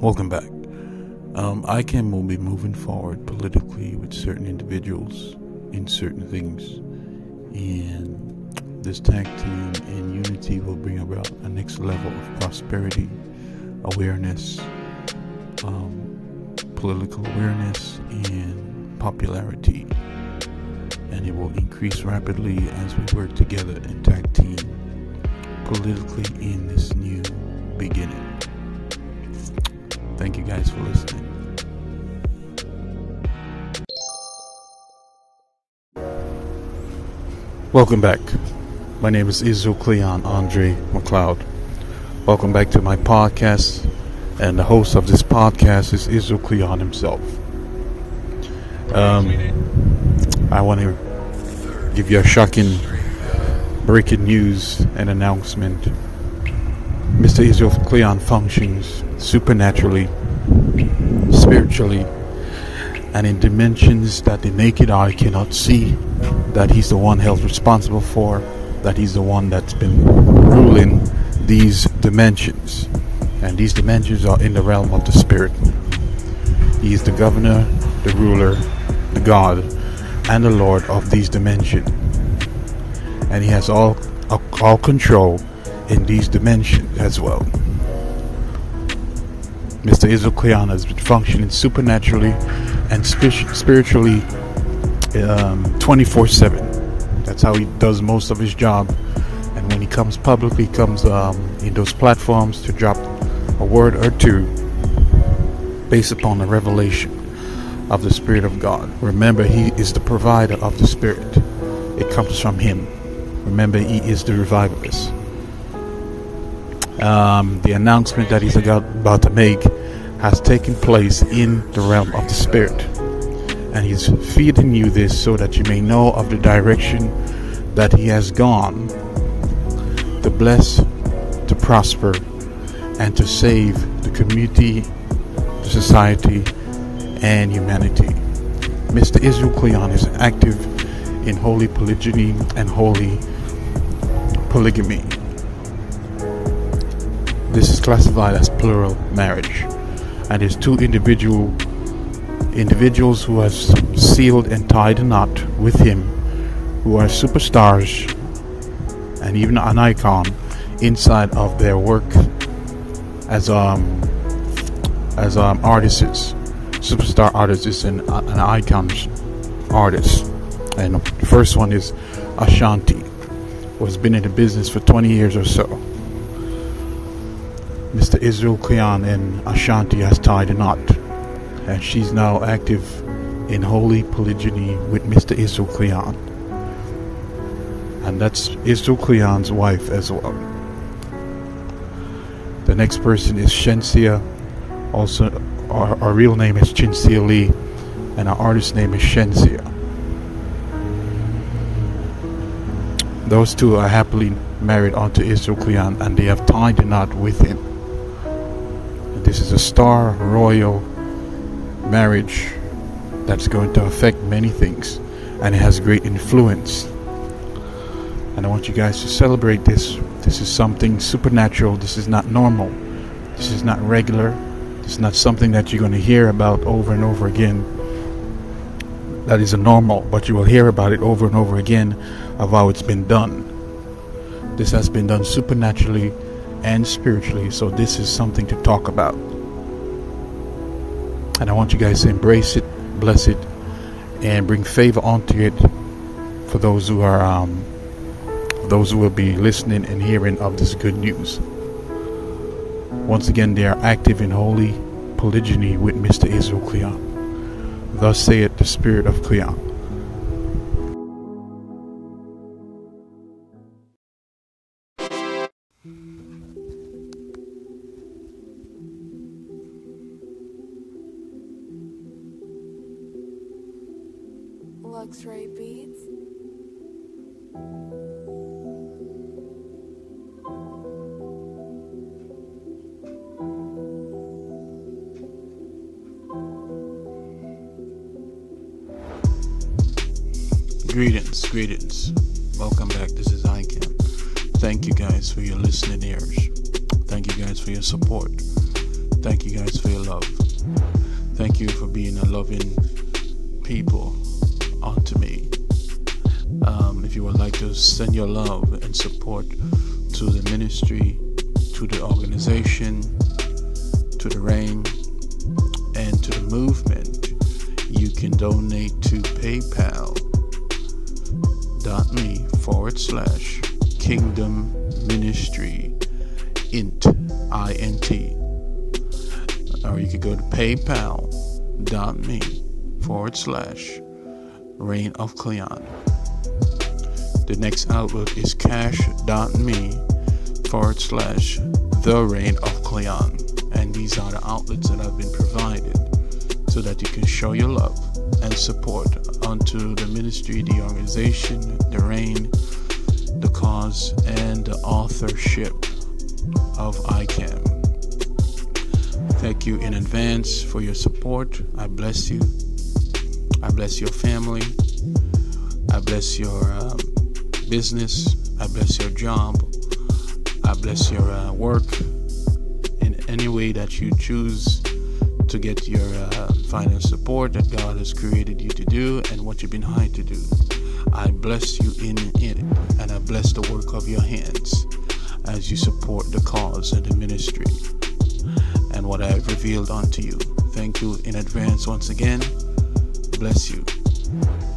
Welcome back. Um, ICAM will be moving forward politically with certain individuals in certain things, and this tag team and unity will bring about a next level of prosperity, awareness, um, political awareness, and popularity. And it will increase rapidly as we work together in tag team politically in this new beginning. Thank you guys for listening. Welcome back. My name is Israel Cleon Andre McLeod. Welcome back to my podcast, and the host of this podcast is Israel Cleon himself. Um, I want to give you a shocking breaking news and announcement. Mr. Israel Cleon functions supernaturally, spiritually, and in dimensions that the naked eye cannot see, that he's the one held responsible for, that he's the one that's been ruling these dimensions. And these dimensions are in the realm of the spirit. He is the governor, the ruler, the God, and the Lord of these dimensions. And he has all, all control in these dimensions as well. Mr. Israel Cleon has been functioning supernaturally and spiritually um, 24 7. That's how he does most of his job. And when he comes publicly, he comes um, in those platforms to drop a word or two based upon the revelation of the Spirit of God. Remember, He is the provider of the Spirit, it comes from Him. Remember, He is the revivalist. Um, the announcement that He's about to make has taken place in the realm of the Spirit. And He's feeding you this so that you may know of the direction that He has gone to bless, to prosper, and to save the community, the society, and humanity. Mr. Israel Cleon is active in holy polygyny and holy polygamy. This is classified as plural marriage, and is two individual individuals who have sealed and tied a knot with him, who are superstars and even an icon inside of their work as um as um artists, superstar artists, and an icon artist. And the first one is Ashanti, who has been in the business for 20 years or so. Mr. Israel Cleon and Ashanti has tied a knot, and she's now active in holy polygyny with Mr. Israel Cleon. And that's Israel Cleon's wife as well. The next person is Shenseea. Also, our, our real name is Chinsea Lee, and our artist name is Shenseea. Those two are happily married onto Israel Cleon, and they have tied the knot with him. This is a star royal marriage that's going to affect many things and it has great influence. And I want you guys to celebrate this. This is something supernatural. This is not normal. This is not regular. This is not something that you're going to hear about over and over again. That is a normal, but you will hear about it over and over again of how it's been done. This has been done supernaturally and spiritually. So this is something to talk about. And I want you guys to embrace it, bless it, and bring favor onto it for those who are um, those who will be listening and hearing of this good news. Once again, they are active in holy polygyny with Mr. Israel Cleon. Thus saith the Spirit of Cleon. Luxray Beats. Greetings, greetings. Welcome back. This is ICAM. Thank you guys for your listening ears. Thank you guys for your support. thank you guys for your love. Thank you for being a loving people onto me. Um, if you would like to send your love and support to the ministry, to the organization, to the reign, and to the movement, you can donate to paypal.me forward slash kingdom ministry int int or you could go to paypal.me forward slash reign of cleon the next outlook is cash.me forward slash the reign of cleon and these are the outlets that have been provided so that you can show your love and support unto the ministry the organization the reign the cause and the authorship of ICAM. Thank you in advance for your support. I bless you. I bless your family. I bless your um, business. I bless your job. I bless your uh, work in any way that you choose to get your uh, support that God has created you to do and what you've been hired to do. I bless you in it, and I bless the work of your hands as you support the cause and the ministry and what I have revealed unto you. Thank you in advance once again bless you.